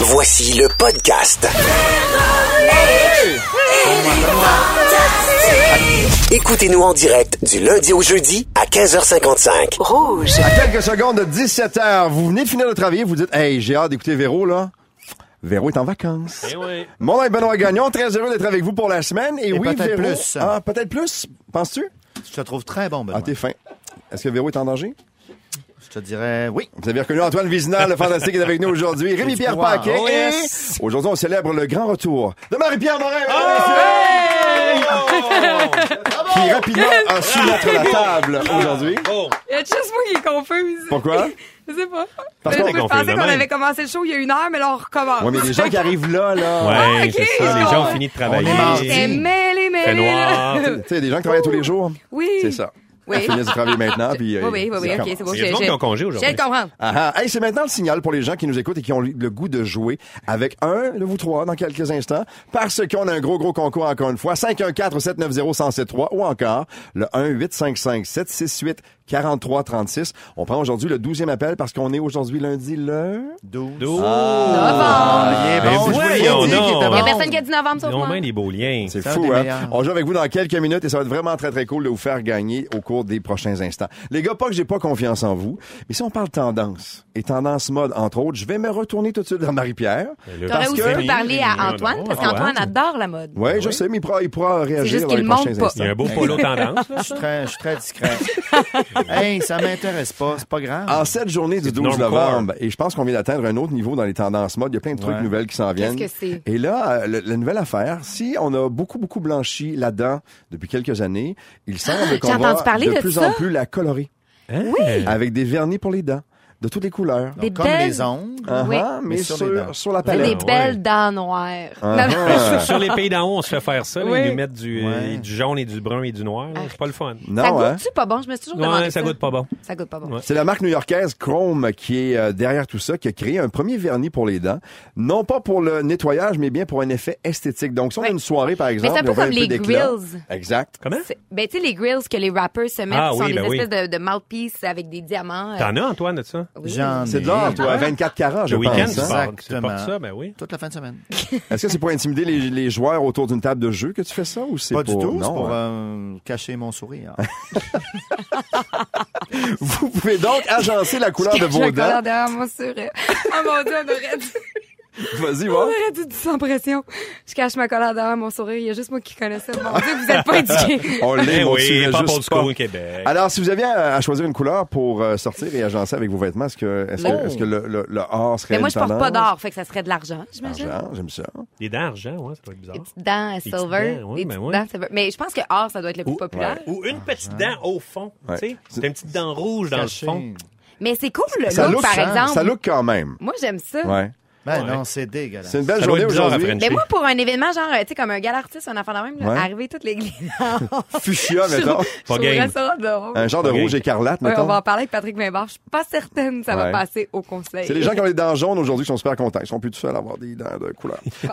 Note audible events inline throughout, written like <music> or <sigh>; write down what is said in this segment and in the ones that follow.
Voici le podcast. Écoutez-nous en direct du lundi au jeudi à 15h55. À quelques secondes de 17h, vous venez de finir de travailler, vous dites Hey, j'ai hâte d'écouter Véro, là. Véro est en vacances. Eh oui. Mon nom est Benoît Gagnon, très heureux d'être avec vous pour la semaine. Et, Et oui, peut-être Véro. plus. Ah, peut-être plus, penses-tu? Je te trouve très bon, Benoît. Ah, t'es fin. Est-ce que Véro est en danger? Je te dirais oui. Vous avez reconnu Antoine Vizina, le fantastique, est avec nous aujourd'hui. Rémi-Pierre? Paquet. Oh, yes. Aujourd'hui, on célèbre le grand retour de Marie-Pierre Morin. Qui rapidement a su mettre la table aujourd'hui. Il y a juste moi qui est confuse. Pourquoi? Je sais pas. Parce je qu'on- qu'on même. avait commencé le show il y a une heure, mais là, on recommence. Ouais, mais les gens qui arrivent là, là. Ouais, Ah, ok, c'est ça. Les gens ont fini de On travailler. est mêlée, mêlée. Fait noir. Tu sais, des gens qui travaillent tous les jours. Oui. C'est ça. Oui. Ils finissent de travailler maintenant, puis... euh, Oui, oui, oui, oui, ok, c'est bon. J'ai- j'ai- ont congé aujourd'hui. de comprendre. Ah ah. Hey, c'est maintenant le signal pour les gens qui nous écoutent et qui ont le goût de jouer avec un de vous trois dans quelques instants parce qu'on a un gros, gros concours encore une fois. 514-790-1073 ou encore le 1-855-768-4336. On prend aujourd'hui le 12e appel parce qu'on est aujourd'hui lundi le... 12. Douze. Ah, il est Ben bon. Était Il y a personne qui a dit novembre sauf Ils ont moi. des beaux liens. C'est fou, des hein? meilleurs. On joue avec vous dans quelques minutes et ça va être vraiment très, très cool de vous faire gagner au cours des prochains instants. Les gars, pas que j'ai pas confiance en vous, mais si on parle tendance et tendance mode, entre autres, je vais me retourner tout de suite vers Marie-Pierre. Ben T'aurais aussi pu parler à Antoine, parce qu'Antoine ouais. adore la mode. Oui, je sais, mais il pourra, il pourra réagir dans les le prochains instants. Il y a un beau <laughs> polo tendance. là. Je suis très, je suis très discret. <laughs> <laughs> hey, ça m'intéresse pas. C'est pas grave. En cette journée du C'est 12 normcore. novembre, et je pense qu'on vient d'atteindre un autre niveau dans les tendances mode, il y a plein de trucs Ouais. nouvelles qui s'en viennent. Qu'est-ce que c'est? Et là, euh, le- la nouvelle affaire, si on a beaucoup, beaucoup blanchi là-dedans depuis quelques années, il semble qu'on j'ai va de de plus ça. en plus la colorer. Oui. Avec des vernis pour les dents, de toutes les couleurs. Donc, des comme belles- les ongles. Ah Oui. ah, mais Mais sur sur, les dents. sur la C'est des palette. ouais. belles dents noires. Ah, ah. <laughs> Sur les pays d'en haut, on se fait faire ça. là. Oui. Ils nous mettent du, euh, Ouais. du jaune et du brun et du noir. là. C'est pas le fun. Ça Non, hein? goûte-tu pas bon? Je me suis toujours demandé Ouais, ça goûte pas bon. Ça goûte pas bon. Ouais. C'est la marque new-yorkaise Chrome qui est euh, derrière tout ça, qui a créé un premier vernis pour les dents. Non pas pour le nettoyage, mais bien pour un effet esthétique. Donc, si on a Ouais. une soirée, par Mais exemple... c'est un peu on comme les d'éclat. grills. Exact. Comment? C'est- Ben, tu sais, les grills que les rappers se mettent Ah sont oui, des ben oui. espèces de, de mouthpieces avec des diamants. euh, T'en as, Antoine, de ça? Oui. J'en C'est de l'or, toi, à 24 carats, je Le week-end, pense. tu hein? portes- tu Exactement. portes ça, ben oui. Toute la fin de semaine. <laughs> Est-ce que c'est pour intimider les, les joueurs autour d'une table de jeu que tu fais ça ou c'est Pas pour... du tout. C'est Non, pour hein. euh, cacher mon sourire. <laughs> Vous pouvez donc agencer la couleur <laughs> de vos dents. derrière mon sourire. Oh mon dieu, on aurait dû, <laughs> Vas-y, on va. aurait dû dire sans pression. Je cache ma colère derrière mon sourire. Il y a juste moi qui connais ça. Mon dieu, vous êtes pas <laughs> éduqués. On l'est, Eh mon oui, pas juste pas. au Québec. Alors, si vous aviez à, à choisir une couleur pour euh, sortir et agencer avec vos vêtements, est-ce que, est-ce que, Oh. est-ce que le, le, le or serait Mais moi, une je porte pas d'or, fait que ça serait de l'argent, j'imagine. Argent, j'aime ça. Les dents argent, ouais, ça doit être bizarre. Des petites dents silver. dents, oui, des ben oui. dents silver. Mais je pense que or, ça doit être le plus Ou- populaire. Ou une petite dent au fond, Ouais. tu sais. C'est une petite dent rouge dans le fond. Mais c'est cool, le Ça look, look, par exemple. ça look quand même. Moi, j'aime ça. Ouais. Ben Ouais. non, c'est dégueulasse. C'est une belle Ça journée aujourd'hui. Mais moi, pour un événement, genre, euh, tu sais, comme un gala artiste, un enfant de même, là, Ouais. arriver toutes les. <laughs> Fuchsia, mettons. Pas game. Un genre de rouge écarlate, Ouais, mettons. on va en parler avec Patrick Vimbard. Je suis pas certaine que ça Ouais. va passer au conseil. C'est les gens qui ont les dents jaunes aujourd'hui qui sont super contents. Ils sont plus tout seuls à avoir des dents de couleur. Euh,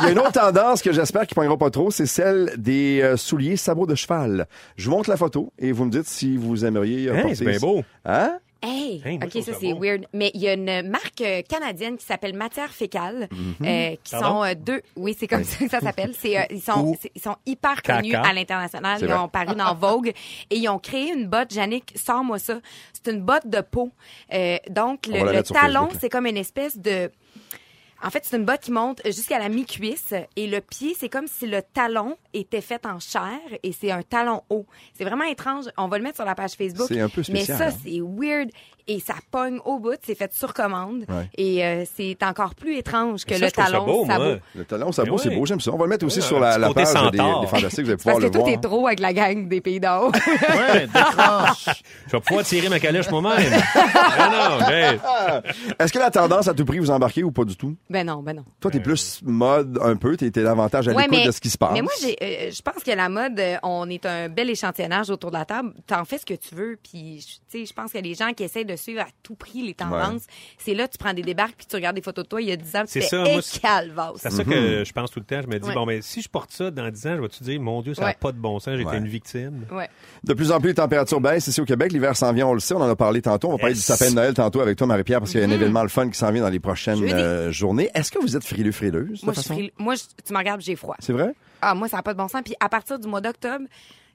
Il y a une autre tendance que j'espère qu'ils ne pas trop, c'est celle des euh, souliers sabots de cheval. Je vous montre la photo et vous me dites si vous aimeriez euh, Hein, c'est bien beau. Hein? Hey, Hey, ok, ça c'est weird. Mais il y a une marque euh, canadienne qui s'appelle Matière fécale, euh, qui Pardon? sont euh, deux. Oui, c'est comme ça que ça s'appelle. C'est euh, ils sont ils sont hyper Caca. connus à l'international. Ils ont paru dans Vogue <laughs> et ils ont créé une botte. Jannick, sors-moi ça. C'est une botte de peau. Euh, donc le, talon, c'est comme une espèce de en fait, c'est une botte qui monte jusqu'à la mi-cuisse et le pied, c'est comme si le talon était fait en chair et c'est un talon haut. C'est vraiment étrange. On va le mettre sur la page Facebook. C'est un peu Mais spécial, ça, hein? c'est weird et ça pogne au bout. C'est fait sur commande Ouais. et euh, c'est encore plus étrange que Ça, le talon beau, moi. sabot. Le talon sabot, Mais c'est ouais. beau, j'aime ça. On va le mettre aussi Ouais, sur la, la page des, des fantastiques, vous allez C'est <laughs> parce pouvoir que le tout est trop avec la gang des pays d'en haut. <laughs> Ouais, <laughs> décroche. Je vais pouvoir tirer ma calèche moi-même. non, non. Est-ce que la tendance à tout prix vous embarquez ou pas du tout? Ben non, ben non. Toi, t'es plus mode un peu, t'es t'es davantage à Ouais, l'écoute mais- de ce qui se passe. Mais moi, j'ai, euh, je pense que la mode, euh, on est un bel échantillonnage autour de la table. T'en fais ce que tu veux. Puis, je- tu sais, je pense que les gens qui essaient de suivre à tout prix les tendances, c'est là, tu prends des débarques puis tu regardes des photos de toi il y a 10 ans, C'est tu ça, moi, c'est- calvasse. C'est à ça que je pense tout le temps. Je me dis, Ouais. bon, mais si je porte ça dans 10 ans, je vais-tu dire, mon Dieu, ça n'a Ouais. pas de bon sens, été une victime? Ouais. De plus en plus, les températures baissent ici au Québec. L'hiver s'en vient, on le sait. On en a parlé tantôt. On va parler du sapin de Noël tantôt avec toi, Marie-Pierre, parce qu'il y a un événement le fun qui s'en vient dans les prochaines euh, journées. Est-ce que vous êtes frileux, frileuse? de Moi, je façon? suis- moi, je- tu me regardes, j'ai froid. C'est vrai? Ah, moi, ça n'a pas de bon sens. Puis à partir du mois d'octobre,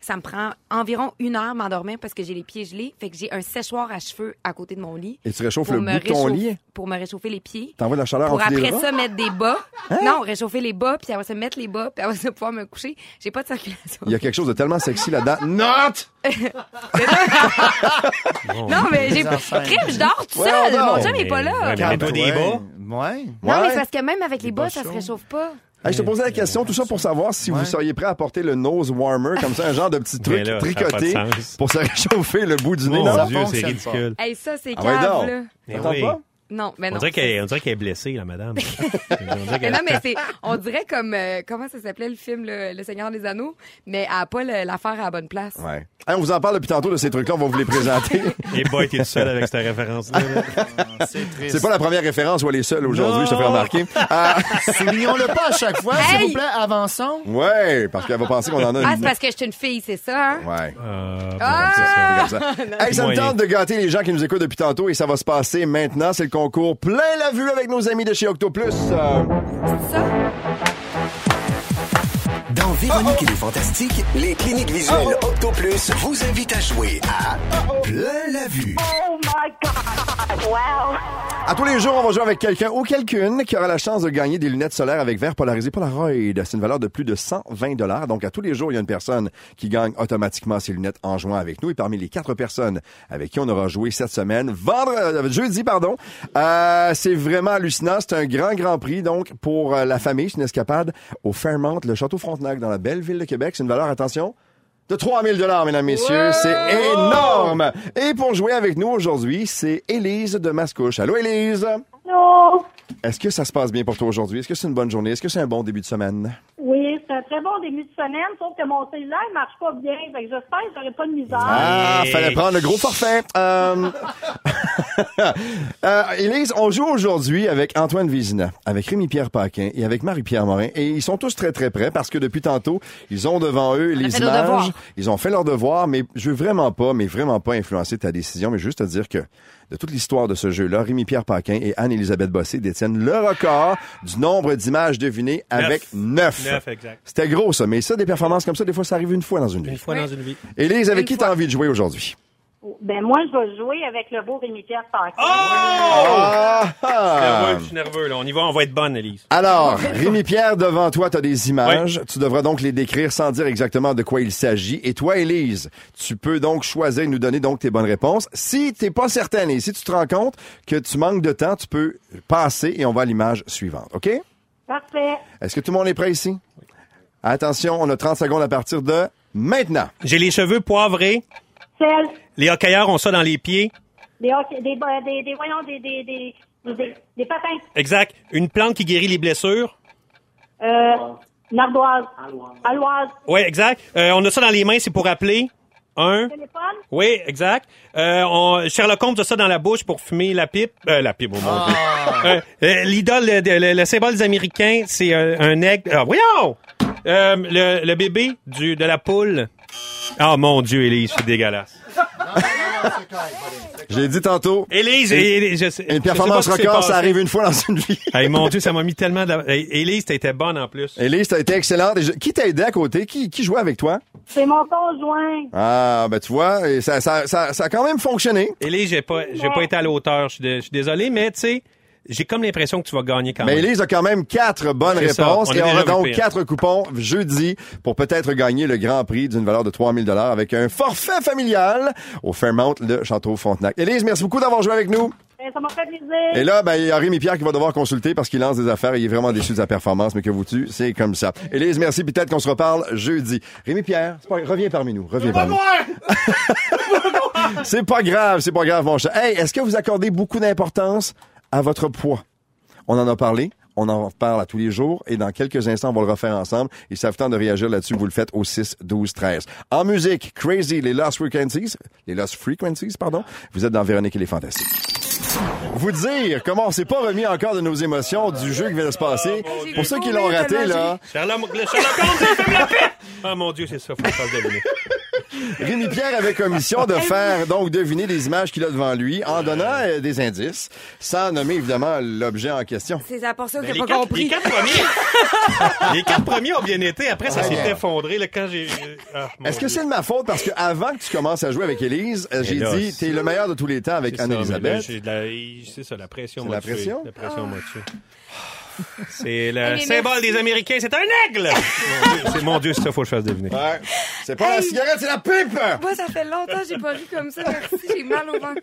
ça me prend environ une heure m'endormir parce que j'ai les pieds gelés. Fait que j'ai un séchoir à cheveux à côté de mon lit. Et tu réchauffes le bout de ton lit? Pour me réchauffer les pieds. T'envoies de la chaleur Pour entre après? Hein? ça mettre des bas. Non, réchauffer les bas, puis après ça mettre les bas, puis après ça pouvoir me coucher. J'ai pas de circulation. Il y a quelque chose de tellement sexy là-dedans. <laughs> Not! <laughs> Non, mais j'ai. Crime, je dors tout Ouais, seul. Mon chum est pas Mais- là. ouais, mais mets-toi des bas. Ouais. Non, mais c'est parce que même avec les bas bas, ça se réchauffe pas. Hey, je te posais la question, tout ça pour savoir si vous seriez prêt à porter le nose warmer, comme ça, un genre de petit truc là, pas de tricoté pour se <laughs> réchauffer le bout du nez. Mon Non? Dieu, c'est ridicule. Hey, ça, c'est Ah ouais, là. Mais oui. pas? Non, mais On non. dirait qu'elle on dirait qu'elle est blessée, la madame. <laughs> on dirait Mais qu'elle- non, mais c'est, on dirait comme, euh, comment ça s'appelait le film, le, Le Seigneur des Anneaux, mais elle a pas l'affaire à la bonne place. Ouais. Hey, on vous en parle depuis tantôt de ces trucs-là, on va vous les présenter. <laughs> Et boy, t'es seul avec cette référence-là. là? <laughs> C'est triste. C'est pas la première référence où elle est seule aujourd'hui, je te fais remarquer. Ah, Soulignons-le pas à chaque fois, s'il vous plaît, avançons. ouais, parce qu'elle va penser qu'on en a une. Ah, c'est parce que je suis une fille, c'est ça, hein? Ouais. Euh, Ah! c'est ça. Ça. Hey, ça me tente de gâter les gens qui nous écoutent depuis tantôt et ça va se passer maintenant. C'est le concours plein la vue avec nos amis de chez Octoplus. Euh, ça? Dans Véronique et les Fantastiques, les cliniques visuelles Octoplus vous invitent à jouer à Plein la vue. Oh! À tous les jours, on va jouer avec quelqu'un ou quelqu'une qui aura la chance de gagner des lunettes solaires avec verre polarisé Polaroid. C'est une valeur de plus de 120 dollars. Donc, à tous les jours, il y a une personne qui gagne automatiquement ses lunettes en jouant avec nous. Et parmi les quatre personnes avec qui on aura joué cette semaine, vendredi, euh, jeudi, pardon, euh, c'est vraiment hallucinant. C'est un grand, grand prix. Donc, pour euh, la famille, c'est une escapade au Fairmont, le Château Frontenac, dans la belle ville de Québec. C'est une valeur, attention, de 3000 dollars, mesdames, messieurs. C'est énorme. Et pour jouer avec nous aujourd'hui, c'est Élise de Mascouche. Allô, Élise? Allô? Est-ce que ça se passe bien pour toi aujourd'hui? Est-ce que c'est une bonne journée? Est-ce que c'est un bon début de semaine? Oui, c'est un très bon début de semaine, sauf que mon cellulaire ne marche pas bien. Fait que j'espère que j'aurai pas de misère. Ah, Hey. fallait prendre le gros forfait. Euh... <laughs> euh, Élise, on joue aujourd'hui avec Antoine Vézina, avec Rémi-Pierre Paquin et avec Marie-Pierre Morin. Et ils sont tous très, très prêts parce que depuis tantôt, ils ont devant eux les images. Ils ont fait leur devoir, mais je veux vraiment pas, mais vraiment pas influencer ta décision, mais juste te dire que de toute l'histoire de ce jeu-là, Rémi-Pierre Paquin et Anne-Élisabeth Bossé détiennent le record du nombre d'images devinées avec neuf. Neuf, exact. C'était gros, ça. Mais ça, des performances comme ça, des fois, ça arrive une fois dans une Une vie. fois dans une vie. Élise, avec Une qui t'as envie de jouer aujourd'hui? Ben moi, je vais jouer avec le beau Rémi-Pierre Paquin. Ah, Je suis nerveux, je suis nerveux, là. On y va, on va être bonne, Elise. Alors, Rémi-Pierre, devant toi, tu as des images. Tu devras donc les décrire sans dire exactement de quoi il s'agit. Et toi, Élise, tu peux donc choisir et nous donner donc tes bonnes réponses. Si t'es pas certaine et si tu te rends compte que tu manques de temps, tu peux passer et on va à l'image suivante. OK? Parfait. Est-ce que tout le monde est prêt ici? Attention, on a 30 secondes à partir de maintenant. J'ai les cheveux poivrés. Les hockeyeurs ont ça dans les pieds. des, des, des, des, voyons, des, des, des, des, des, des patins. Exact. Une plante qui guérit les blessures. Euh, une ardoise. Aloise. Oui, exact. Euh, on a ça dans les mains, c'est pour appeler. Un. Téléphone. Oui, exact. Euh, on, Sherlock Holmes a ça dans la bouche pour fumer la pipe. Euh, la pipe, oh mon Dieu. Euh, L'idole, le, le- le symbole des Américains, c'est euh, un aigle. Ah, voyons! Euh, le, le bébé du, de la poule. Ah, mon Dieu, Élise, c'est dégueulasse. <laughs> J'ai dit tantôt, Élise, Une- performance record, ça arrive une fois dans une vie. Hey, mon Dieu, <laughs> ça m'a mis tellement... d'a- Hey, Élise, t'as été bonne en plus. Élise, t'as été excellente. Je- Qui t'a aidé à côté? Qui, qui jouait avec toi? C'est mon conjoint. Ah, ben tu vois, et ça, ça, ça, ça a quand même fonctionné. Élise, j'ai pas, j'ai pas été à l'auteur. Je suis dé- je suis désolé, mais tu sais, j'ai comme l'impression que tu vas gagner quand Mais même. Élise a quand même quatre bonnes réponses on et on a donc pire. quatre coupons jeudi pour peut-être gagner le grand prix d'une valeur de 3000 dollars avec un forfait familial au Fairmount, le Château Frontenac. Élise, merci beaucoup d'avoir joué avec nous. Ben, ça m'a fait plaisir. Et là, ben, il y a Rémi Pierre qui va devoir consulter parce qu'il lance des affaires et il est vraiment déçu de sa performance, mais que vous tu c'est comme ça. Élise, merci, peut-être qu'on se reparle jeudi. Rémi Pierre, c'est pas- reviens parmi nous, reviens parmi nous. <laughs> c'est pas grave, c'est pas grave, mon chat. Hey, est-ce que vous accordez beaucoup d'importance à votre poids? On en a parlé. On en parle à tous les jours et dans quelques instants, on va le refaire ensemble. Et ça vous tente de réagir là-dessus, vous le faites au 6, 12, 13. En musique, Crazy, les Lost Frequencies, les Lost Frequencies, pardon. Vous êtes dans Véronique et les Fantastiques. Vous dire comment on s'est pas remis encore de nos émotions du jeu qui vient de se passer. Pour ceux qui l'ont raté, là, le il la paix! Ah, mon Dieu, c'est ça, faut que je fasse deviner. Rémi Pierre avait comme mission de faire donc deviner les images qu'il a devant lui en donnant euh, des indices, sans nommer évidemment l'objet en question. C'est ça pour ça que Ben, j'ai les, pas quatre, compris. les quatre premiers, <laughs> les quatre premiers ont bien été. Après, ça s'est Ouais. effondré là, quand j'ai. ah, mon Est-ce que Dieu. c'est de ma faute? Parce que avant que tu commences à jouer avec Élise, euh, j'ai là, dit c'est- t'es le meilleur de tous les temps avec C'est ça, mais là, Anne-Elisabeth. j'ai de la- C'est ça, la pression C'est m'a la tué. pression? La pression m'a tué. C'est le symbole merci. des Américains, c'est un aigle! Mon Dieu, c'est mon Dieu, c'est ça, faut que je fasse deviner. Ouais. C'est pas la Hey. cigarette, c'est la pipe! Moi, ça fait longtemps que j'ai pas ri comme ça. Merci, j'ai mal au ventre.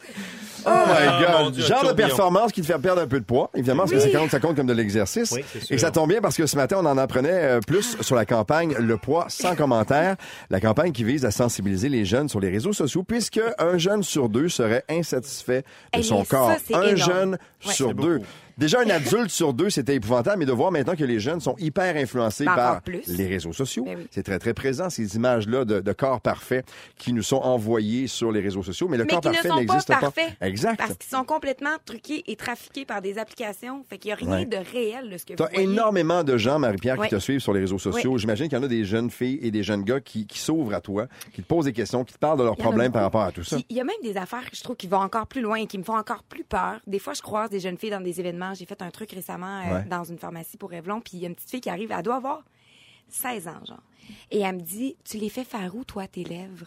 Oh my Ah, God. mon Dieu, Genre de tourbillon. performance qui te fait perdre un peu de poids. Évidemment, parce que ça compte, ça compte comme de l'exercice. Oui, c'est sûr. Et ça tombe bien parce que ce matin, on en apprenait euh, plus sur la campagne Le poids sans commentaire. La campagne qui vise à sensibiliser les jeunes sur les réseaux sociaux puisque un jeune sur deux serait insatisfait de Eh, son ça, corps. c'est un énorme. jeune Ouais. sur deux. Déjà, un adulte sur deux, c'était épouvantable, mais de voir maintenant que les jeunes sont hyper influencés Ben, par les réseaux sociaux. Ben oui. C'est très, très présent, ces images-là de, de corps parfaits qui nous sont envoyées sur les réseaux sociaux. Mais le Mais corps parfait pas n'existe pas. parfaits. Exact. Parce qu'ils sont complètement truqués et trafiqués par des applications. Fait qu'il n'y a rien Ouais. de réel de ce que T'as énormément de gens, Marie-Pierre, Ouais. qui te suivent sur les réseaux sociaux. J'imagine qu'il y en a des jeunes filles et des jeunes gars qui, qui s'ouvrent à toi, qui te posent des questions, qui te parlent de leurs problèmes par rapport à tout ça. Il y a même des affaires que je trouve qui vont encore plus loin et qui me font encore plus peur. Des fois, je croise des jeunes filles dans des événements. J'ai fait un truc récemment euh, Ouais. dans une pharmacie pour Revlon, puis il y a une petite fille qui arrive, elle doit avoir 16 ans, genre. Et elle me dit, tu les fais faire où, toi, tes lèvres?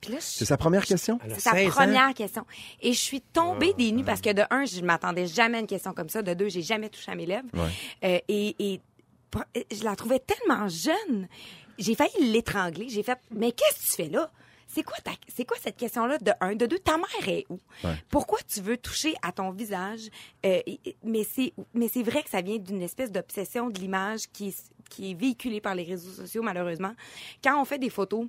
Puis là, je C'est sa première question? C'est sa 16 ans. première question. Et je suis tombée Ah, des nues parce que de un, je m'attendais jamais à une question comme ça. De deux, j'ai jamais touché à mes lèvres. Euh, et, et je la trouvais tellement jeune. J'ai failli l'étrangler. J'ai fait, mais qu'est-ce que tu fais là? C'est quoi, ta- c'est quoi cette question-là de un? De deux, ta mère est où? Pourquoi tu veux toucher à ton visage? Euh, mais c'est, mais c'est vrai que ça vient d'une espèce d'obsession de l'image qui qui est véhiculée par les réseaux sociaux, malheureusement. Quand on fait des photos,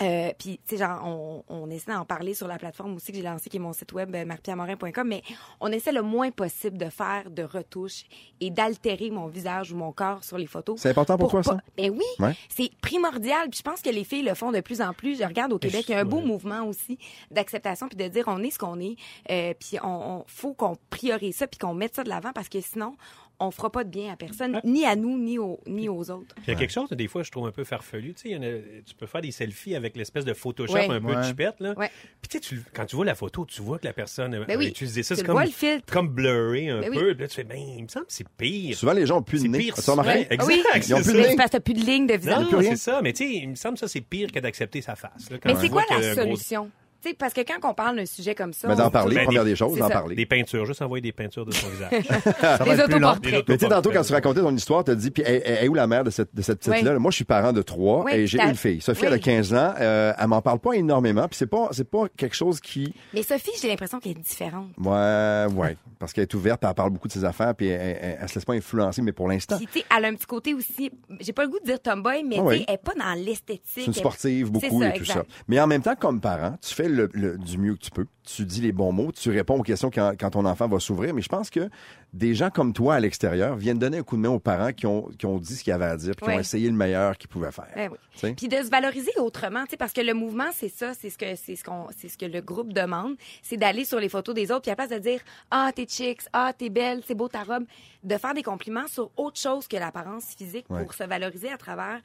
euh, puis, tu sais, genre, on, on essaie d'en parler sur la plateforme aussi que j'ai lancée, qui est mon site web, euh, marpierremorin.com, mais on essaie le moins possible de faire de retouches et d'altérer mon visage ou mon corps sur les photos. C'est important pour toi, ça? Ben oui, Ouais. c'est primordial. Puis je pense que les filles le font de plus en plus. Je regarde au Québec, il y a un beau mouvement aussi d'acceptation puis de dire on est ce qu'on est. Euh, puis on, on- faut qu'on priorise ça puis qu'on mette ça de l'avant parce que sinon, on fera pas de bien à personne, ni à nous, ni, aux ni aux autres. Il y a quelque chose, des fois, je trouve un peu farfelu. Tu sais, il y en a- tu peux faire des selfies avec l'espèce de Photoshop Ouais. un peu Ouais. chipette, là. Ouais. Puis tu sais, tu- quand tu vois la photo, tu vois que la personne a, Ben a oui. utilisé ça. Tu C'est comme, vois, le filtre. comme blurré un Ben oui. peu. Puis là, tu fais, ben, il me semble que c'est pire. Souvent, les gens ont plus de C'est nez. pire. As-tu remarqué? Ouais, exact. Oui. Ils ont plus de nez. Parce que plus de ligne de visage. Non, c'est ça. Mais tu sais, il me semble que ça, c'est pire que d'accepter sa face. là, quand Mais tu c'est quoi la solution? Tu sais, parce que quand on parle d'un sujet comme ça... Mais d'en parler, Ben, première des- des choses, d'en parler. Des peintures, juste envoyer des peintures de son visage. <laughs> Ça va long. autoportraits. Mais tu sais, tantôt, quand tu racontais ton histoire, tu as dit, puis elle, elle est où la mère de cette, de cette petite-là? Oui. Moi, je suis parent de trois Oui, et j'ai une fille. Sophie, oui. elle a 15 ans. Euh, elle m'en parle pas énormément, puis c'est pas, c'est pas quelque chose qui... Mais Sophie, j'ai l'impression qu'elle est différente. Ouais, ouais. Parce qu'elle est ouverte, puis elle parle beaucoup de ses affaires, puis elle, elle, elle se laisse pas influencer, mais pour l'instant. Puis, tu sais, elle a un petit côté aussi... J'ai pas le goût de dire tomboy, mais Ah elle est pas dans l'esthétique. C'est une sportive beaucoup et tout exact. ça. Mais en même temps, comme parent, tu fais le, le- du mieux que tu peux. Tu dis les bons mots, tu réponds aux questions quand, quand ton enfant va s'ouvrir. Mais je pense que des gens comme toi à l'extérieur viennent donner un coup de main aux parents qui ont, qui ont dit ce qu'il y avait à dire, puis qui ont essayé le meilleur qu'ils pouvaient faire. Eh oui. Puis de se valoriser autrement, tu sais, parce que le mouvement, c'est ça, c'est ce que c'est ce qu'on, c'est ce que le groupe demande, c'est d'aller sur les photos des autres, puis à la place de dire ah t'es chic, ah t'es belle, c'est beau ta robe, de faire des compliments sur autre chose que l'apparence physique Ouais. pour se valoriser à travers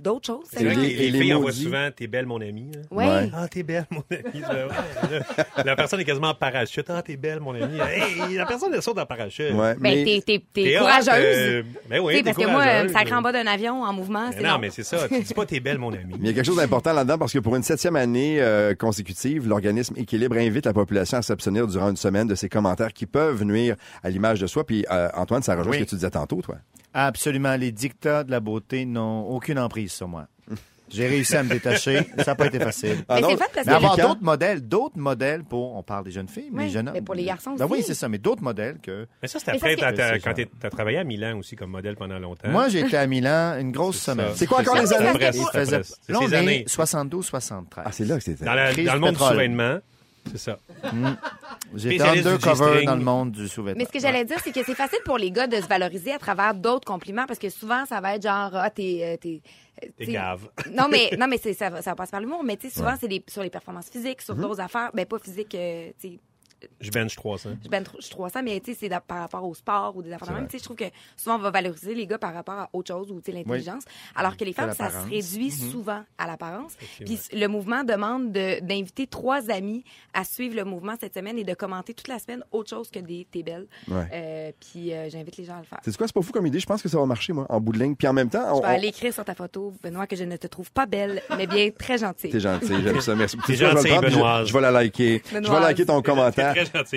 d'autres choses. Et C'est vrai que les- les, les filles envoient souvent T'es belle, mon ami. hein. Ouais. Ouais. Ah, t'es belle, mon ami. La personne est quasiment en parachute. Ah, t'es belle, mon ami. Hey, la personne, elle saute en parachute. Ouais, Ben mais- t'es, t'es, t'es courageuse. euh, ben oui, parce que moi, me sacrer en bas d'un avion en mouvement, Mais c'est non, non. mais c'est ça. Tu dis pas t'es belle, mon ami. Mais il y a quelque chose d'important là-dedans parce que pour une septième année euh, consécutive, l'organisme Équilibre invite la population à s'abstenir durant une semaine de ces commentaires qui peuvent nuire à l'image de soi. Puis euh, Antoine, ça rejoint Oui. ce que tu disais tantôt, toi. Absolument. Les dictats de la beauté n'ont aucune emprise sur moi. J'ai réussi à me détacher. Ça n'a pas été facile. Ah Mais c'est parce Mais avoir d'autres modèles, d'autres modèles pour, on parle des jeunes filles, mais Oui, les jeunes hommes. mais pour les garçons Ben aussi. oui, c'est ça, mais d'autres modèles que. Mais ça, c'était après, quand t'es- t'as travaillé à Milan aussi comme modèle pendant longtemps. Moi, j'ai été à Milan une grosse semaine. C'est quoi encore les années? Là, on ces est années. 72-73. Ah, c'est là que c'était. Dans, la- Crise dans le monde du pétrole. C'est ça. J'étais Spécialiste du undercover G-string. dans le monde du sous-vêtement. Mais ce que j'allais dire, c'est que c'est facile pour les gars de se valoriser à travers d'autres compliments parce que souvent, ça va être genre, ah, t'es. euh, t'es euh, gave. <laughs> Non, mais, non, mais c'est- ça, va- ça passe par l'humour. Mais tu sais, souvent, c'est des- sur les performances physiques, Mm-hmm. sur d'autres affaires. Ben, pas physiques, euh, tu sais, Je bench 300. je ben, je suis 300, mais tu sais, c'est par rapport au sport ou des affaires de même. Tu sais, je trouve que souvent, on va valoriser les gars par rapport à autre chose ou, tu sais, l'intelligence. Alors que les femmes, ça se réduit Mm-hmm. souvent à l'apparence. Puis le mouvement demande de- d'inviter trois amis à suivre le mouvement cette semaine et de commenter toute la semaine autre chose que des t'es belle. Ouais. Euh, puis euh, j'invite les gens à le faire. C'est quoi, c'est pas fou comme idée. Je pense que ça va marcher, moi, en bout de ligne. Puis en même temps, Je on, vais on- aller écrire sur ta photo, Benoît, que je ne te trouve pas belle, mais bien très gentille. T'es gentil, j'aime ça, merci. T'es je vais gentil, je- Benoît. Je vais la liker. Je vais liker ton commentaire.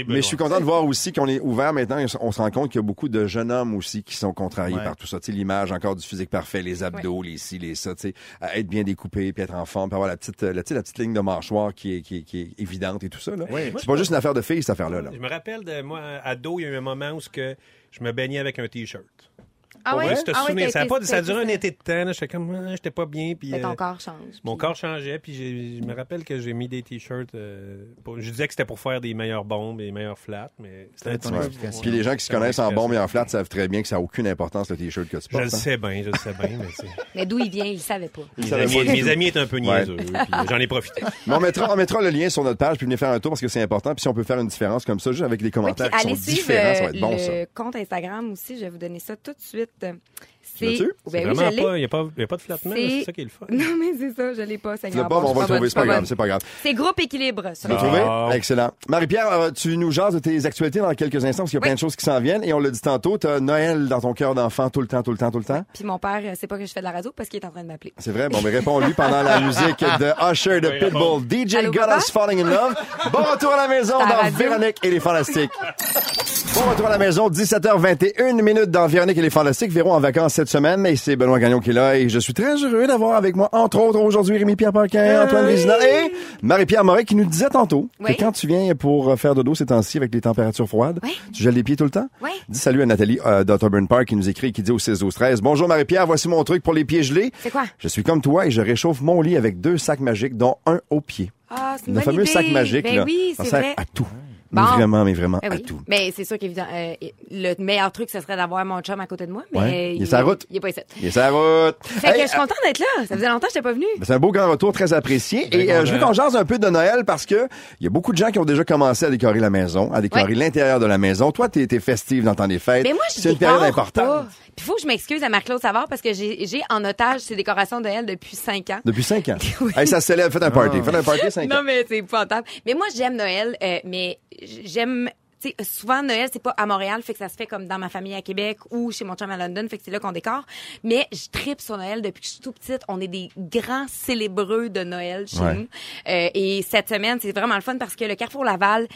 Mais je suis content de voir aussi qu'on est ouvert maintenant. On se rend compte qu'il y a beaucoup de jeunes hommes aussi qui sont contrariés Ouais. par tout ça. Tu sais, l'image encore du physique parfait, les abdos, les ci, les ça, tu sais, à être bien découpé, puis être en forme, puis avoir la petite, la, tu sais, la petite ligne de mâchoire qui est, qui est, qui est évidente et tout ça. Là. C'est pas juste une affaire de filles, cette affaire-là. Là. Je me rappelle de moi, ado, il y a eu un moment où ce que je me baignais avec un T-shirt. Ah Pour ouais? je te Ah souviens, ça a été- pas, ça a t'as duré un été- de temps. J'étais comme, ah, j'étais pas bien. Puis, Mais ton euh, corps change. Mon puis- corps changeait, puis je me rappelle que j'ai mis des t-shirts. euh, pour- je disais que c'était pour faire des meilleures bombes et meilleurs flats, mais c'était un petit peu-. Puis les gens qui se connaissent en bombe et en explication. flat savent très bien que ça n'a aucune importance, le T-shirt que tu Je portes. le hein. sais bien, je le sais bien, mais <laughs> d'où il vient, il savait pas. Mes savait amis, pas mes amis étaient un peu niaiseux, <laughs> j'en ai profité. On mettra, on mettra le lien sur notre page, puis venez faire un tour parce que c'est important. Puis si on peut faire une différence comme ça, juste avec des Oui, puis commentaires qui sont différents, ça va être bon, ça. le compte Instagram aussi. Je vais vous donner ça tout de suite. C'est. Ben C'est oui, vraiment l'ai. pas, il n'y a, pas- y a pas de flattement, C'est- c'est ça qui est le fun. Non, mais c'est ça, je l'ai pas. L'as pas, mais on va le trouver, c'est pas grave, c'est pas grave. C'est groupe équilibre. sur Instagram. trouvé? Ah. Excellent. Marie-Pierre, euh, tu nous jases de tes actualités dans quelques instants parce qu'il y a Oui. plein de choses qui s'en viennent. Et on l'a dit tantôt, tu as Noël dans ton cœur d'enfant tout le temps, tout le temps, tout le temps. Puis mon père, euh, c'est pas que je fais de la radio parce qu'il est en train de m'appeler. C'est vrai? Bon, mais réponds-lui pendant la musique de Usher de Oui, Pitbull. DJ Allô, Got papa? Us Falling in Love. Bon retour à la maison dans. Véronique et les Fantastiques. Bon retour à la maison, 17h21 minutes dans Véronique et les Fantastiques. Véro en vacances cette semaine et c'est Benoît Gagnon qui est là et je suis très heureux d'avoir avec moi, entre autres, aujourd'hui Rémi-Pierre Paquin, Antoine Vézina et Marie-Pierre Moret qui nous disait tantôt Oui. que quand tu viens pour faire dodo ces temps-ci avec les températures froides, Oui. tu gèles les pieds tout le temps? Oui. Dis salut à Nathalie euh, d'Otterburn Park qui nous écrit qui dit au 16 12 13 Bonjour Marie-Pierre, voici mon truc pour les pieds gelés. C'est quoi? Je suis comme toi et je réchauffe mon lit avec deux sacs magiques, dont un au pied. Ah, c'est Le fameux idée. sac magique, ben là. oui, ça c'est sert vrai. à tout. Bon. Mais vraiment, mais vraiment Ben à tout. Mais c'est sûr qu'évidemment, euh, le meilleur truc, ce serait d'avoir mon chum à côté de moi. Mais Ouais. Il est sur la route. Il est pas ici. Il est sur la route. Fait Hey, que je suis contente d'être là. Ça faisait longtemps que je n'étais pas venue. Ben, C'est un beau grand retour, très apprécié. Bien Et euh, je veux qu'on jase un peu de Noël parce que il y a beaucoup de gens qui ont déjà commencé à décorer la maison, à décorer Ouais. l'intérieur de la maison. Toi, t'es es festive dans ton des fêtes. Mais moi, je C'est une période importante. pas. Puis faut que je m'excuse à Marc-Claude Savard parce que j'ai j'ai en otage ces décorations de Noël depuis cinq ans. Depuis cinq ans? <laughs> Oui. Hey, ça se célèbre. Faites un party. Faites un party cinq ans. Non, mais c'est épouvantable. Mais moi, j'aime Noël, euh, mais j'aime... tu sais, souvent, Noël, c'est pas à Montréal, fait que ça se fait comme dans ma famille à Québec ou chez mon chum à London, fait que c'est là qu'on décore. Mais je tripe sur Noël depuis que je suis tout petite. On est des grands célébreux de Noël chez Ouais. nous. Euh, et cette semaine, c'est vraiment le fun parce que le Carrefour Laval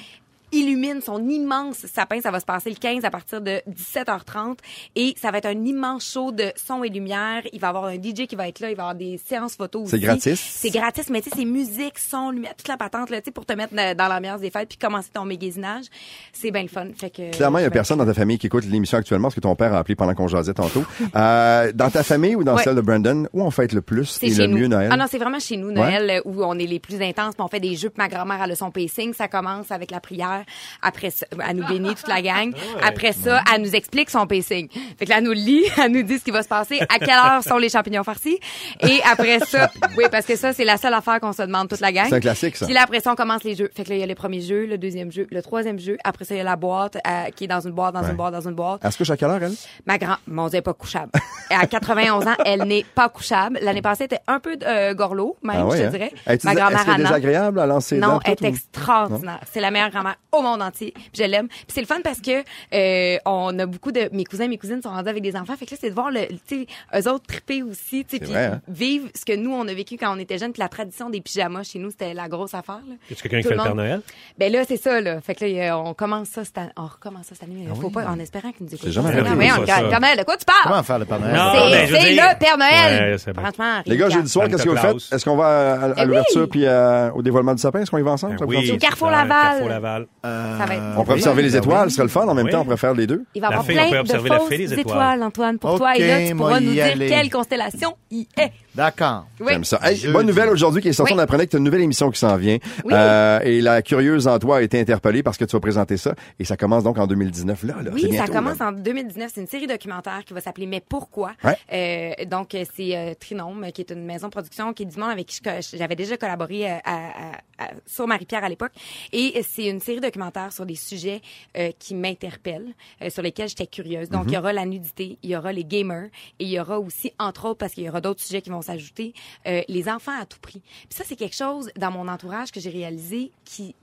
illumine son immense sapin. Ça va se passer le 15 à partir de 17h30 et ça va être un immense show de son et lumière. Il va y avoir un DJ qui va être là. Il va y avoir des séances photos aussi. C'est gratis? C'est gratis, mais tu sais, c'est musique, son, lumière, toute la patente, là, tu sais, pour te mettre dans l'ambiance des fêtes puis commencer ton magasinage. C'est bien le fun. Fait que, Clairement, il y a personne dans ta famille qui écoute l'émission actuellement parce que ton père a appelé pendant qu'on jasait tantôt. <laughs> Euh, dans ta famille ou dans Ouais. celle de Brandon, où on fête le plus et le nous. mieux Noël? Ah non, c'est vraiment chez nous, Noël, euh, où on est les plus intenses. puis on fait des jeux. ma grand-mère a le son pacing. Ça commence avec la prière. Après ça, elle nous bénit toute la gang. <laughs> Après ça, elle nous explique son pacing. Fait que là, elle nous lit, <laughs> elle nous dit ce qui va se passer, à quelle heure sont les champignons farcis. Et après ça, oui, parce que ça, c'est la seule affaire qu'on se demande toute la gang. C'est un classique, ça. Puis là, après ça, on commence les jeux. Fait que là, il y a le premier jeu, le deuxième jeu, le troisième jeu. Après ça, il y a la boîte euh, qui est dans une boîte, dans Ouais. une boîte, dans une boîte. Elle se couche à quelle heure, elle? Ma grand, mon Dieu, elle est pas couchable. à 91 ans, elle n'est pas couchable. L'année passée, elle était un peu euh, gorlot, même, Ah ouais, je te hein? dirais. Est-ce Ma grand-mère est-ce qu'elle est désagréable à lancer les Non, elle est extraordinaire. C'est la meilleure grand-mère au monde entier. Puis je l'aime. Puis c'est le fun parce que euh, on a beaucoup de mes cousins, mes cousines sont rendus avec des enfants. Fait que là, c'est de voir le, tu sais, eux autres triper aussi, tu sais, puis vrai, hein? vivre ce que nous on a vécu quand on était jeunes. Puis la tradition des pyjamas chez nous, c'était la grosse affaire. Là. Y a quelqu'un qui fait le le Père Noël? Ben là, c'est ça, là. Fait que là, on commence ça cette année. On recommence ça cette année. Il faut pas, en espérant qu'ils nous écoutent. C'est jamais Non, arrivé, mais ça, on- ça. Père Noël, de quoi tu parles? Comment faire le Père Noël? Non, C'est ben, dire- le Père Noël. Ouais, c'est bon. Franchement, Les gars, jeudi soir, qu'est-ce que vous faites? Est-ce qu'on va à, Ben l'ouverture oui. puis à- au dévoilement du sapin? Est-ce qu'on y va ensemble? Ben oui? Au Carrefour Laval. Euh, Ça va être- On pourrait oui, observer les ben étoiles, oui. ce serait le fun. En même Oui. temps, on pourrait faire les deux. Il va y avoir fille, on peut plein de observer la fausses fée des étoiles. étoiles. Antoine, pour toi. Et là, tu pourras y nous dire aller. quelle constellation il est. D'accord. Oui. J'aime ça. Hey, bonne nouvelle aujourd'hui qui est sortie. Oui. On apprenait que tu as une nouvelle émission qui s'en vient. Oui. Euh, et la curieuse en toi a été interpellée parce que tu vas présenter ça. Et ça commence donc en 2019. Là, là. Oui, ça commence en 2019. C'est une série documentaire qui va s'appeler Mais pourquoi? Ouais. Euh, donc, euh, c'est euh, Trinôme, qui est une maison de production, qui est du monde avec qui j'avais déjà collaboré euh, à- à- à- sur Marie-Pierre à l'époque. Et c'est une série documentaire sur des sujets euh, qui m'interpellent, euh, sur lesquels j'étais curieuse. Donc, il y aura la nudité, il y aura les gamers, et il y aura aussi, entre autres, parce qu'il y aura d'autres sujets qui vont s'ajouter, euh, les enfants à tout prix. Puis ça, c'est quelque chose dans mon entourage que j'ai réalisé qui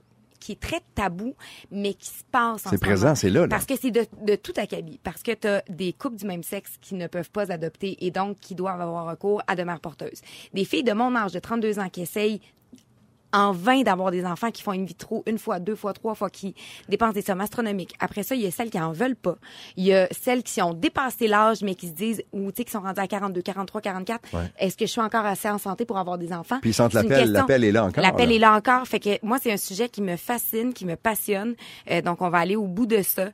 qui est très tabou, mais qui se passe en C'est ce présent, c'est là, là. Parce que c'est de, de tout acabit. Parce que tu as des couples du même sexe qui ne peuvent pas adopter et donc qui doivent avoir recours à de mères porteuses. Des filles de mon âge, de 32 ans, qui essayent en vain d'avoir des enfants qui font in vitro une fois, deux fois, trois fois, qui dépensent des sommes astronomiques. Après ça, il y a celles qui en veulent pas. Il y a celles qui ont dépassé l'âge, mais qui se disent, ou tu sais, qui sont rendues à 42, 43, 44. Est-ce que je suis encore assez en santé pour avoir des enfants? Puis ils sentent une l'appel. L'appel est là encore. L'appel est là encore. Fait que moi, c'est un sujet qui me fascine, qui me passionne. Euh, donc, on va aller au bout de ça. Euh,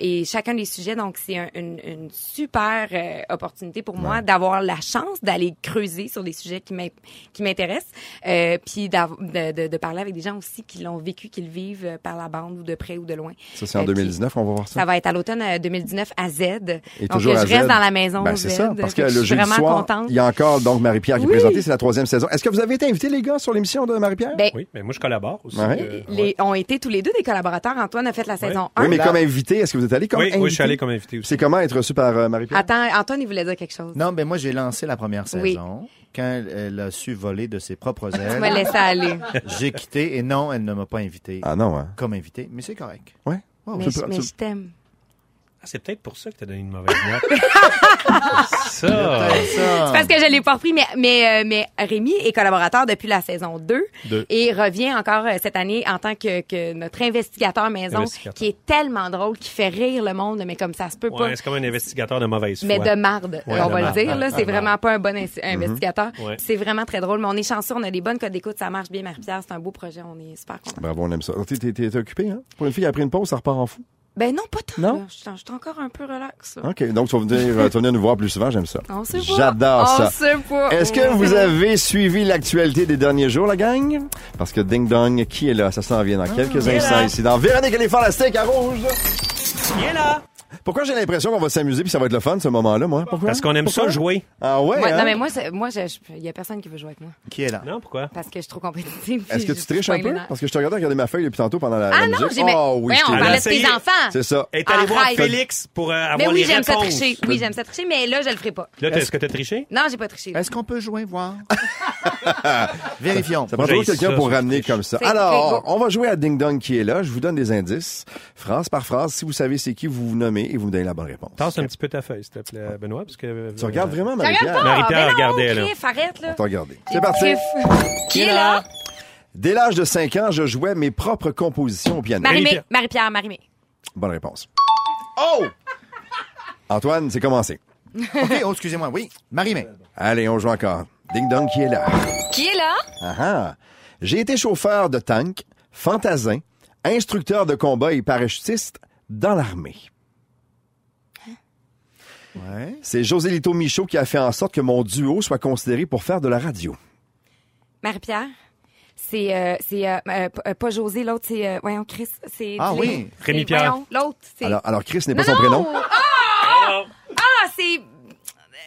et chacun des sujets, donc, c'est un- une, une super euh, opportunité pour moi d'avoir la chance d'aller creuser sur des sujets qui m'in- qui m'intéressent. Euh, puis d'av- de, de, de parler avec des gens aussi qui l'ont vécu, qui le vivent euh, par la bande ou de près ou de loin. Ça, c'est en Euh, puis 2019, on va voir ça. Ça va être à l'automne euh, 2019 à Z. Et donc, toujours je à reste Z. dans la maison Ben, Z. c'est ça, parce que le je suis jeudi vraiment soir, contente. il y a encore donc Marie-Pierre qui est présentée, c'est la troisième saison. Est-ce que vous avez été invité, les gars, sur l'émission de Marie-Pierre? Ben, Oui, mais moi, je collabore aussi. Ouais. euh, les, ouais. ont été tous les deux des collaborateurs. Antoine a fait la saison 1. oui, mais comme invité, est-ce que vous êtes allé comme Oui, invité? oui, je suis allé comme invité aussi. C'est comment être reçu par euh, Marie-Pierre? Attends, Antoine, il voulait dire quelque chose. Non, ben moi, j'ai lancé la première Oui. saison. Quand elle a su voler de ses propres Tu m'as ailes, laissé aller. <laughs> j'ai quitté et non, elle ne m'a pas invité Ah non, hein? comme invité, mais c'est correct. Ouais. mais je, le- mais tu- je t'aime. Ah, c'est peut-être pour ça que t'as donné une mauvaise note. <laughs> ça. C'est parce que je l'ai pas repris, mais, mais, euh, mais Rémi est collaborateur depuis la saison 2 Deux. et revient encore euh, cette année en tant que, que notre investigateur maison, Investigateur. qui est tellement drôle, qui fait rire le monde, mais comme ça se peut pas. Ouais, c'est comme un investigateur de mauvaise foi. Mais de marde, Ouais, on de va marde. le dire. Là, c'est vraiment pas un bon ins- investigateur. Ouais. C'est vraiment très drôle. Mais on est chanceux, on a des bonnes codes d'écoute, ça marche bien, Marie-Pierre. C'est un beau projet, on est super contents. Bravo, on aime ça. T'es, t'es, t'es occupé, hein? Pour une fille qui a pris une pause, ça repart en fou. Ben non, pas tant. Non? là. Je suis je suis encore un peu relax. là. OK. Donc, tu vas venir, euh, tu vas venir nous voir plus souvent, j'aime ça. On sait pas. J'adore On ça. sait pas. Est-ce que vous avez suivi l'actualité des derniers jours, la gang? Parce que Ding Dong, qui est là? Ça s'en vient dans quelques est instants ici dans Véronique et les Fantastiques à Rouge. Il est là. Pourquoi j'ai l'impression qu'on va s'amuser puis ça va être le fun, ce moment-là, moi? Pourquoi? Parce qu'on aime Pourquoi? ça jouer. Ah ouais, Moi, hein? Non, mais moi, c'est- moi, il y a personne qui veut jouer avec moi. Qui est là? Non, pourquoi? Parce que je suis trop compétitive. Est-ce que tu triches un peu? Parce que je te regardais regarder ma feuille depuis tantôt pendant la, la Ah non, musique. j'ai mais- Oh oui, Voyons, je on t'ai parlait de tes enfants. C'est ça. Et t'es allé voir. Félix pour euh, avoir Mais oui, les j'aime ça réponses. tricher. Oui, j'aime ça tricher, mais là, je le ferai pas. Là, est-ce que t'as triché? Non, j'ai pas triché. Est-ce qu'on peut jouer, voir? <laughs> Vérifions. Ça prend toujours quelqu'un ça, pour ça, ramener comme ça. C'est- Alors, c'est on va jouer à Ding Dong qui est là. Je vous donne des indices, phrase par phrase. Si vous savez c'est qui, vous vous nommez et vous me donnez la bonne réponse. Tasse un petit peu ta feuille, s'il te plaît, Benoît, parce que... euh, Tu regardes vraiment, Je regarde Marie-Pierre? Marie-Pierre regardait, là. Arrête, là. On t'a regardé. C'est parti. Qui est là? Dès l'âge de 5 ans, je jouais mes propres compositions au piano. Marie-Mé. Marie-Pierre. Marie-Pierre, Marie-Mé. Bonne réponse. Oh! Antoine, c'est commencé. <laughs> OK, oh, excusez-moi. Oui, Marie-Mé. Allez, on joue encore. Ding Dong qui est là? Qui est là? Ah ah. J'ai été chauffeur de tank, fantasin, instructeur de combat et parachutiste dans l'armée. Ouais. C'est José Lito Michaud qui a fait en sorte que mon duo soit considéré pour faire de la radio. Marie-Pierre. C'est, euh, c'est, euh, euh, pas José, l'autre, c'est, euh, voyons, Chris. C'est, Ah oui. Rémi Pierre. voyons, L'autre, c'est. Alors, alors Chris n'est pas non, son non! prénom. Ah! Ah, c'est.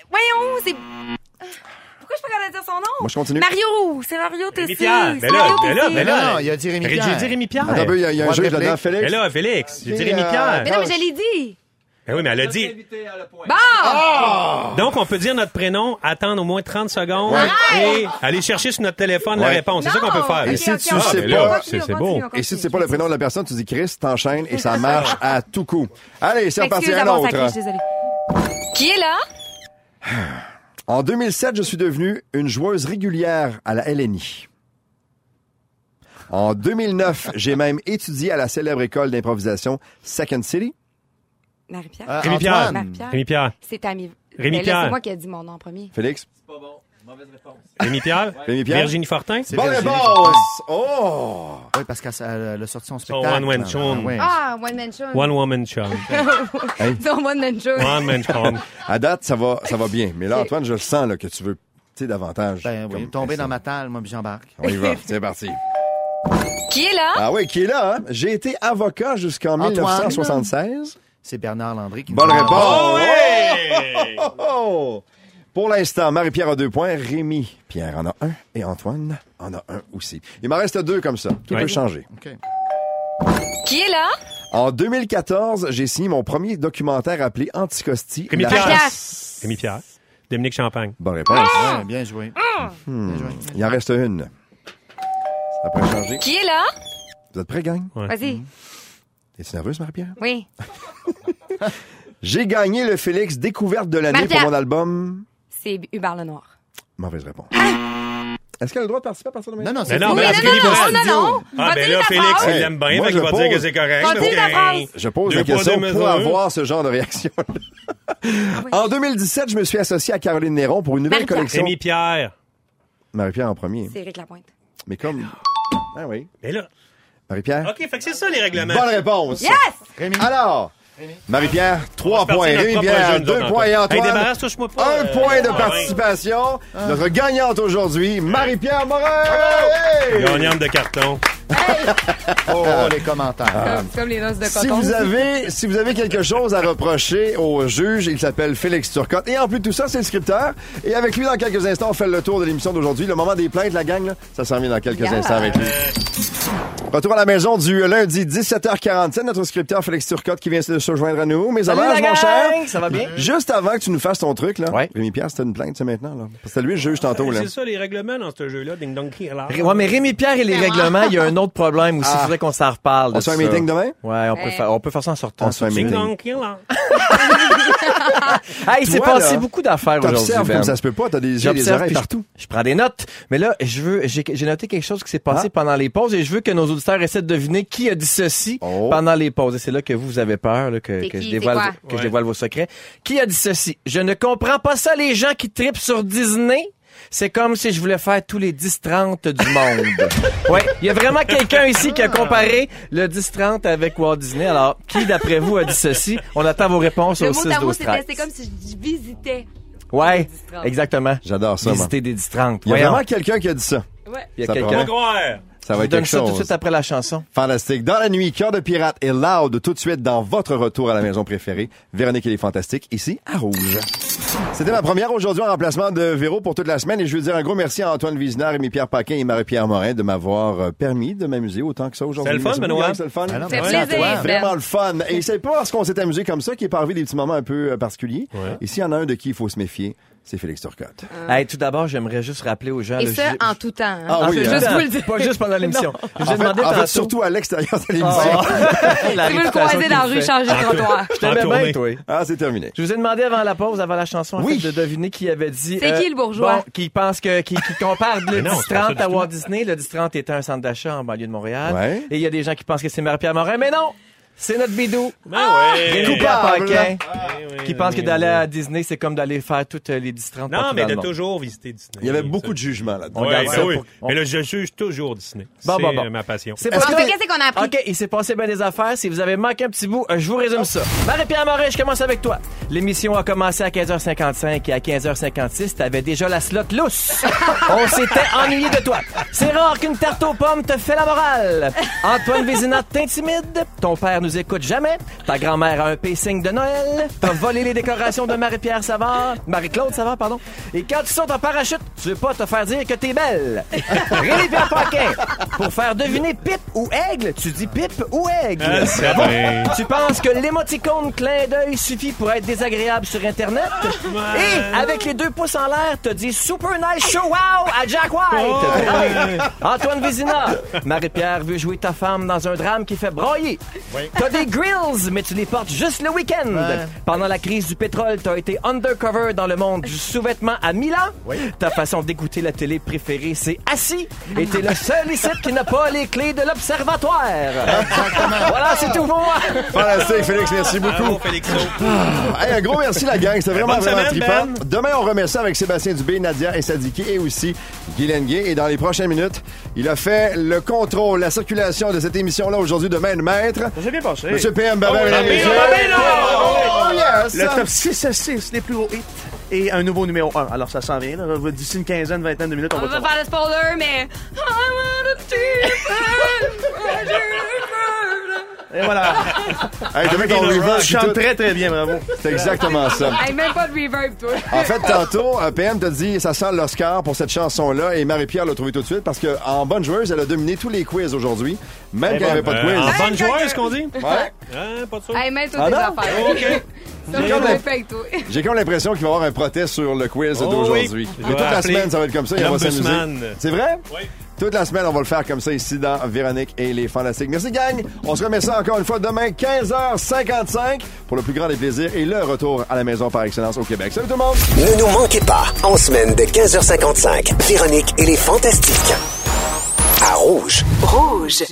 Voyons, c'est. Pourquoi je peux pas dire son nom? Moi, je continue. Mario! C'est Mario Tessier! Rémi Pierre. C'est Ben là, Mario ben là, Tessier. ben là. Non, il a dit Rémi J'ai Pierre. dit Rémi Pierre. Attends il y a, il y a un juge là-dedans. Félix. Mais là, Félix, j'ai dit Rémi Pierre. Mais non, mais je l'ai dit! Ben oui, mais elle a dit. Bon! Donc, on peut dire notre prénom, attendre au moins 30 secondes et aller chercher sur notre téléphone la réponse. C'est ça qu'on peut faire. Et si tu sais pas- c'est- beau. Et si tu sais pas le prénom de la personne, tu dis Chris, t'enchaînes et ça <laughs> marche à tout coup. Allez, c'est reparti M'excuse un d'avoir autre. sacré, je suis désolée. Qui est là? <sighs> En 2007, je suis devenue une joueuse régulière à la LNI. En 2009, j'ai même étudié à la célèbre école d'improvisation Second City. Marie-Pierre? Euh, Rémi Pierre. Antoine. Marie-Pierre. Rémi Pierre. C'est Ami. Rémi Mais là, Pierre. C'est moi qui ai dit mon nom en premier. Félix? Rémi Pierre? Rémi Pierre? Virginie Fortin? C'est Bonne Virginie réponse! Oh! Oui, parce qu'elle elle a sorti son Son spectacle. One Man là. Show. Ah, ouais. Ah, One Man Show. One Woman Show. <laughs> Son One Man Show. One Man Show. À date, ça va, ça va bien. Mais là, Antoine, je le sens là, que tu veux tu sais, davantage. Ben oui, Comme- tomber dans ma talle, moi, puis j'embarque. On y va. <laughs> C'est parti. Qui est là? Ah oui, qui est là, hein? J'ai été avocat jusqu'en Antoine. 1976. C'est Bernard Landry qui Bonne nous- réponse! Oh, oh! Pour l'instant, Marie-Pierre a deux points, Rémi Pierre en a un et Antoine en a un aussi. Il m'en reste deux comme ça. Tout peut changer. OK. Qui est là? En 2014, j'ai signé mon premier documentaire appelé Anticosti. Rémi La Pierre. Rémi Pierre. Dominique Champagne. Bonne réponse. Ouais, bien joué. Hmm. Bien joué. Il en reste une. Ça peut changer. Qui est là? Vous êtes prêts, gang? Vas-y. Es-tu nerveuse, Marie-Pierre? Oui. <laughs> J'ai gagné le Félix Découverte de l'année pour mon album. C'est Hubert Lenoir. Mauvaise réponse. Est-ce qu'elle a le droit de participer à partir de Non, maintenant? non, c'est non, mais parce non, non, non, non, non. Ah, ben là, Félix, il l'aime bien, fait je qu'il va pose. dire que c'est correct. Je pose la question pour avoir ce genre de réaction. en 2017, je me suis associé à Caroline Néron pour une nouvelle collection. Rémi Pierre. Marie-Pierre en premier. C'est Éric Lapointe. Mais comme... Ah oui. Mais là, Marie-Pierre? OK, fait que c'est ça les règlements. Bonne réponse. Yes! Rémi. Alors, Marie-Pierre, trois partir points. notre Rémi propre Pierre, jeu, nous deux autres, points. Et Hey, Antoine, débarrasse, touche-moi pas. un euh, point de ah, participation. Notre gagnante aujourd'hui, Marie-Pierre Morin. Hey! Gagnante de carton. Oh, les commentaires. Comme, comme les noces de Si vous avez, si vous avez quelque chose à reprocher au juge, il s'appelle Félix Turcotte. Et en plus de tout ça, c'est le scripteur. Et avec lui, dans quelques instants, on fait le tour de l'émission d'aujourd'hui. Le moment des plaintes, la gang, là, ça s'en vient dans quelques Yeah. instants avec lui. Retour à la maison du lundi 17h47. Notre scripteur Félix Turcotte qui vient de se joindre à nous. Mes Salut hommages, mon cher. Ça va bien? Juste avant que tu nous fasses ton truc, là. Ouais. Rémi Pierre, c'était une plainte, c'est maintenant, là. C'était lui le juge tantôt, là. C'est ça les règlements dans ce jeu-là, Ding Dong Killer. Ré- Ouais, mais Rémi Pierre et les règlements, il y a un autre problème aussi. Il Ah. faudrait qu'on s'en reparle. On se fait un ça. meeting demain? Ouais, on peut, faire, on peut faire ça en sortant. On se fait un meeting. <laughs> Hey, il s'est passé là, beaucoup d'affaires aujourd'hui. T'observes Ben. comme ça se peut pas. T'as des yeux des J'observe oreilles partout. Je, prends des notes. Mais là, je veux, j'ai noté quelque chose qui s'est passé Ah. pendant les pauses et je veux que nos auditeurs essaient de deviner qui a dit ceci Oh. pendant les pauses. Et c'est là que vous, vous avez peur, là, que, que, qui? je dévoile, que je dévoile vos secrets. Qui a dit ceci? Je ne comprends pas ça, les gens qui tripent sur Disney. C'est comme si je voulais faire tous les 10-30 du monde. <laughs> ouais, il y a vraiment quelqu'un ici qui a comparé le 10-30 avec Walt Disney. Alors, qui d'après vous a dit ceci? On attend vos réponses Le au mot 6 à mot, 12 c'était 13. c'est comme si je visitais. Ouais, les 10-30. exactement. J'adore ça, moi. Visiter des 10-30. Il y a vraiment quelqu'un qui a dit ça. Ouais. Il y a Ça quelqu'un. Ça va être donne quelque ça tout de suite après la chanson. Fantastique. Dans la nuit, Cœur de pirate et Loud tout de suite dans votre retour à la maison préférée. Véronique et les Fantastiques, ici à Rouge. C'était ma première aujourd'hui en remplacement de Véro pour toute la semaine et je veux dire un gros merci à Antoine Vizina, Rémi-Pierre Paquin et Marie-Pierre Morin de m'avoir euh, permis de m'amuser autant que ça aujourd'hui. C'est le fun, Benoît. C'est le fun. Ah non, Ouais, plaisir. Ben. Vraiment le fun. Et c'est pas parce qu'on s'est amusé comme ça qu'il est pas arrivé des petits moments un peu euh, particuliers. Ouais. Et s'il y en a un de qui il faut se méfier, c'est Félix Turcotte. Hey, tout d'abord, j'aimerais juste rappeler aux gens. Et là, ça, je- en tout temps. hein. Ah En oui, fait, hein. juste vous le dire. Pas juste pendant <laughs> l'émission. Je vous ai En fait, demandé en fait, tantôt- surtout à l'extérieur de l'émission. Ah, <laughs> la Si vous le croisez qu'il dans la rue, changez de trottoir. Je t'aimais bien, toi. Ah, c'est terminé. Je vous ai demandé avant la pause, avant la chanson, en Oui. fait, de deviner qui avait dit. C'est qui, le bourgeois? Bon, qui pense que, qui, qui compare <laughs> le Mais non, c'est pas ça 10-30 du à. Walt Disney. Le 10-30 était un centre d'achat en banlieue de Montréal. Et il y a des gens qui pensent que c'est Marie-Pierre Morin, mais non! C'est notre bidou. Ben ouais. Rémi-Pierre Coupable. Paquin, oui, qui oui, pense que d'aller oui. à Disney, c'est comme d'aller faire toutes les 10-30 Non, mais de toujours visiter Disney. Il y avait Ça- beaucoup de jugements là-dedans. Ouais, ben oui. pour- Mais là, je juge toujours Disney. Bon, c'est bon, bon. euh, ma passion. C'est pas qu'est-ce qu'on a appris? OK, il s'est passé bien des affaires. Si vous avez manqué un petit bout, euh, je vous résume ça. Marie-Pierre Morin, je commence avec toi. L'émission a commencé à 15h55 et à 15h56, t'avais déjà la slot lousse. <laughs> On s'était ennuyé de toi. C'est rare qu'une tarte aux pommes te fait la morale. Antoine Vézina t'intimide. Ton père nous écoute jamais. Ta grand-mère a un pacing de Noël. T'as volé les décorations de Marie-Pierre Savard. Marie-Claude Savard, pardon. Et quand tu sautes en parachute, tu veux pas te faire dire que t'es belle. Rémi-Pierre Paquin. Pour faire deviner pipe ou aigle, tu dis pipe ou aigle. Ah. Tu penses que l'émoticône clin d'œil suffit pour être désagréable sur Internet? Et avec les deux pouces en l'air, te dis super nice show wow à Jack White. Antoine Vézina, Marie-Pierre veut jouer ta femme dans un drame qui fait broyer. T'as des grills, mais tu les portes juste le week-end. Pendant la crise du pétrole, t'as été undercover dans le monde du sous-vêtement à Milan. Ta façon d'écouter la télé préférée, c'est assis. Et t'es le seul ici qui n'a pas les clés de l'observatoire. Voilà, c'est tout pour moi. Fantastique, Félix, merci beaucoup. Bravo, Félixo. Hey, un gros merci, la gang. C'était vraiment, vraiment semaine, trippant. Ben. Demain, on remet ça avec Sébastien Dubé, Nadia et Sadiki et aussi Guylaine Gay. Et dans les prochaines minutes, il a fait le contrôle, la circulation de cette émission-là aujourd'hui de main de maître. Bien passé. Monsieur PM Oh, yes! Le top 6 à 6, les plus hauts hits. Et un nouveau numéro 1. Alors, ça s'en vient. là. D'ici une quinzaine, vingtaine de minutes, on, On va le va faire le spoiler, mais. <laughs> Et voilà. Hey, mis ton reverb chantes tout. très, très bien, bravo. C'est exactement ça. <laughs> Hey, même pas de reverb, toi. En fait, tantôt, euh, PM t'a dit ça sent l'Oscar pour cette chanson-là et Marie-Pierre l'a trouvé tout de suite parce que en bonne joueuse, elle a dominé tous les quiz aujourd'hui, même Eh quand il n'y avait ben, pas de Euh, quiz. en bonne joueuse, qu'on dit? Ouais. Hein, pas de ça. Hey, même toutes Ah affaires. OK. J'ai je <laughs> comme l'impression qu'il va y avoir un protest sur le quiz Oh d'aujourd'hui. oui. Mais Je toute la semaine, ça va être comme ça. C'est vrai? Oui. Toute la semaine, on va le faire comme ça ici dans Véronique et les Fantastiques. Merci, gang. On se remet ça encore une fois demain, 15h55, pour le plus grand des plaisirs et le retour à la maison par excellence au Québec. Salut tout le monde! Ne nous manquez pas, en semaine de 15h55, Véronique et les Fantastiques. À Rouge. Rouge.